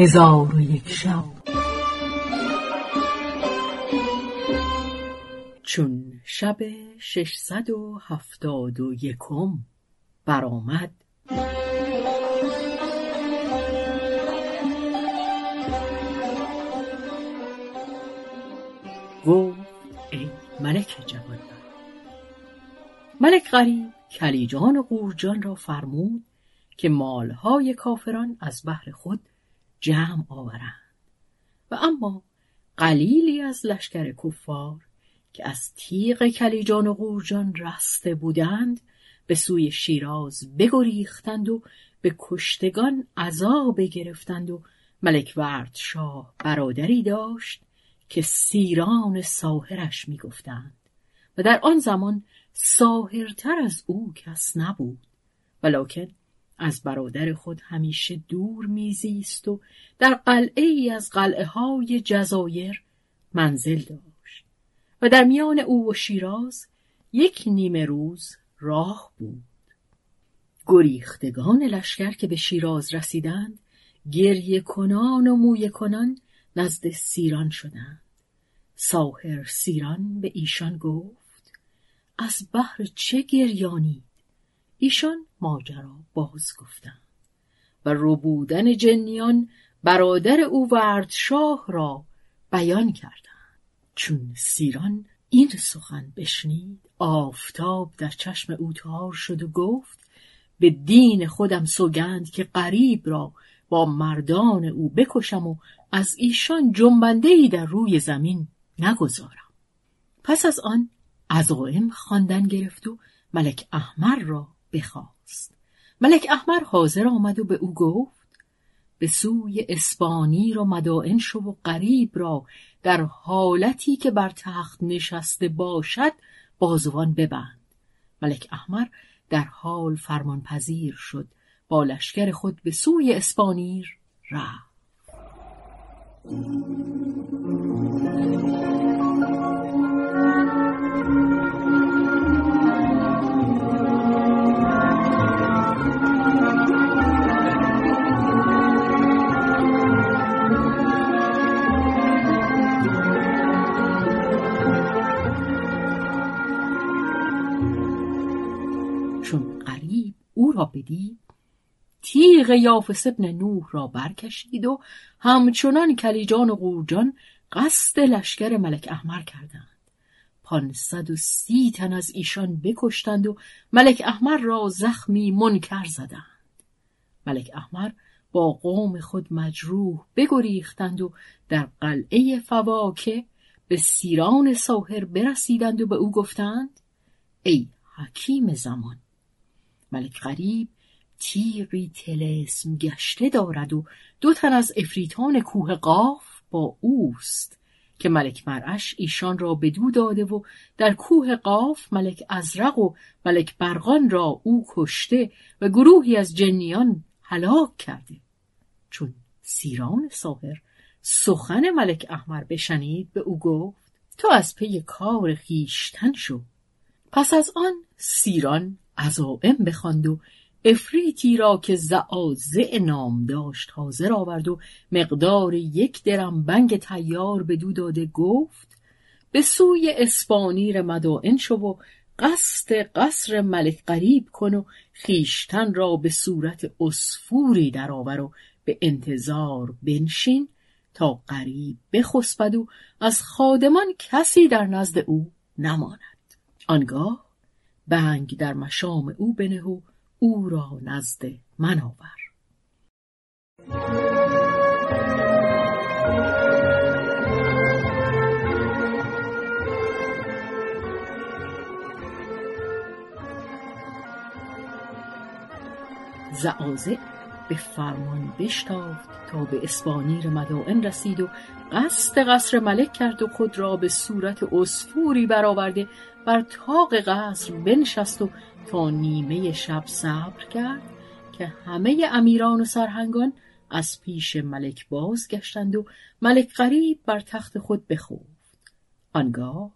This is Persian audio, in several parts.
هزار و یک شب. چون شب ششصد و هفتاد و یکم برآمد. گفت ای ملک جوان ملک غریب کلیجان و قورجان را فرمود که مالهای کافران از بحر خود جمع آورند. و اما قلیلی از لشکر کفار که از تیغ کلیجان و قورجان رسته بودند به سوی شیراز بگریختند و به کشتگان عذاب گرفتند و ملک ورد شاه برادری داشت که سیران ساهرش می‌گفتند. و در آن زمان ساهرتر از او کس نبود. ولکن از برادر خود همیشه دور میزیست و در قلعه ای از قلعه های جزایر منزل داشت و در میان او و شیراز یک نیمه روز راه بود. گریختگان لشکر که به شیراز رسیدند گریه کنان و مویه کنان نزد سیران شدند. ساهر سیران به ایشان گفت از بحر چه گریانید ایشان ماجرا باز گفتند و ربودن جنیان برادر او وردشاه را بیان کردند. چون سیران این سخن بشنید آفتاب در چشم او تار شد و گفت به دین خودم سوگند که قریب را با مردان او بکشم و از ایشان جنبنده ای در روی زمین نگذارم. پس از آن عزائم خواندن گرفت و ملک احمر را بخواست. ملک احمر حاضر آمد و به او گفت به سوی اسپانی را مدائن شو و قریب را در حالتی که بر تخت نشسته باشد بازوان ببند. ملک احمر در حال فرمان پذیر شد با لشکر خود به سوی اسپانیر رفت. چون قریب او را بدید. تیغ یافس ابن نوح را برکشید و همچنان کلیجان و قورجان قصد لشکر ملک احمر کردند. پانصد و سی تن از ایشان بکشتند و ملک احمر را زخمی منکر زدند. ملک احمر با قوم خود مجروح بگریختند و در قلعه فواکه به سیران ساهر برسیدند و به او گفتند ای حکیم زمان ملک غریب تیغی تلسم گشته دارد و دو تن از افریتان کوه قاف با اوست که ملک مرعش ایشان را بدو داده و در کوه قاف ملک ازرق و ملک برقان را او کشته و گروهی از جنیان هلاک کرده. چون سیران ساهر سخن ملک احمر بشنید به او گفت تو از پی کار خیشتن شو. پس از آن سیران عزائم بخواند و افریتی را که زعازع نام داشت حاضر آورد و مقدار یک درم بنگ تیار بدو داده گفت به سوی اسپانیر مدائن شو و قصد قصر ملک قریب کن و خیشتن را به صورت اسفوری درآور و به انتظار بنشین تا قریب بخسبد و از خادمان کسی در نزد او نماند. آنگاه بنگ در مشام او بنه و او را نزد من آور. زعازع به فرمان بشتافت تا به اسپانیر مدائن رسید و قصد قصر ملک کرد و خود را به صورت اسفوری برآورده بر تاق قصر بنشست و تا نیمه شب صبر کرد که همه امیران و سرهنگان از پیش ملک بازگشتند و ملک غریب بر تخت خود بخفت. آنگاه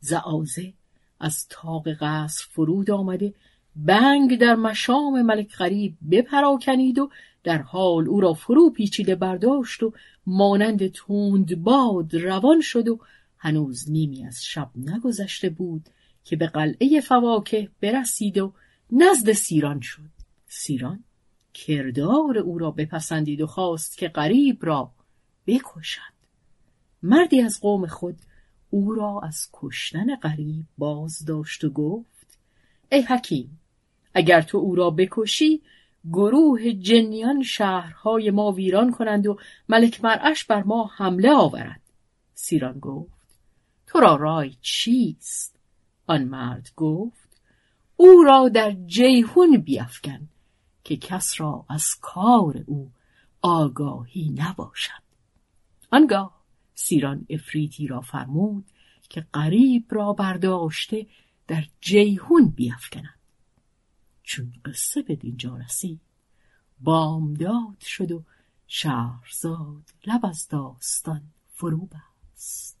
زعازه از تاق قصر فرود آمده بنگ در مشام ملک غریب بپراکنید و در حال او را فرو پیچیده برداشت و مانند تند باد روان شد و هنوز نیمی از شب نگذشته بود که به قلعه فواکه برسید و نزد سیران شد. سیران کردار او را بپسندید و خواست که غریب را بکشد. مردی از قوم خود او را از کشتن غریب باز داشت و گفت ای حکیم اگر تو او را بکشی گروه جنیان شهرهای ما ویران کنند و ملک مرعش بر ما حمله آورد. سیران گفت تو را رای چیست؟ آن مرد گفت او را در جیهون بیافکن که کس را از کار او آگاهی نباشد. آنگاه سیران افریتی را فرمود که قریب را برداشته در جیهون بیافکند چون قصه به دینجا رسید بامداد شد و شهرزاد لب از داستان فرو بست.